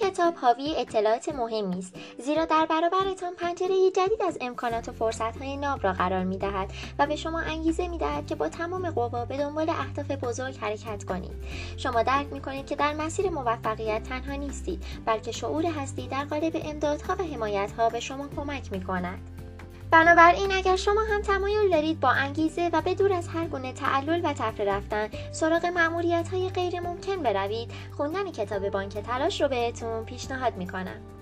کتاب حاوی اطلاعات مهمی است زیرا در برابرتان پنجره جدید از امکانات و فرصتهای ناب را قرار می دهد و به شما انگیزه می دهد که با تمام قوا به دنبال اهداف بزرگ حرکت کنید. شما درک می کنید که در مسیر موفقیت تنها نیستید بلکه شعور هستی در قالب امدادها و حمایتها به شما کمک می کند بنابراین اگر شما هم تمایل دارید با انگیزه و به دور از هر گونه تعلل و تفره رفتن سراغ معمولیت های غیر ممکن بروید خوندن کتاب بانک تلاش رو بهتون پیشنهاد می‌کنم.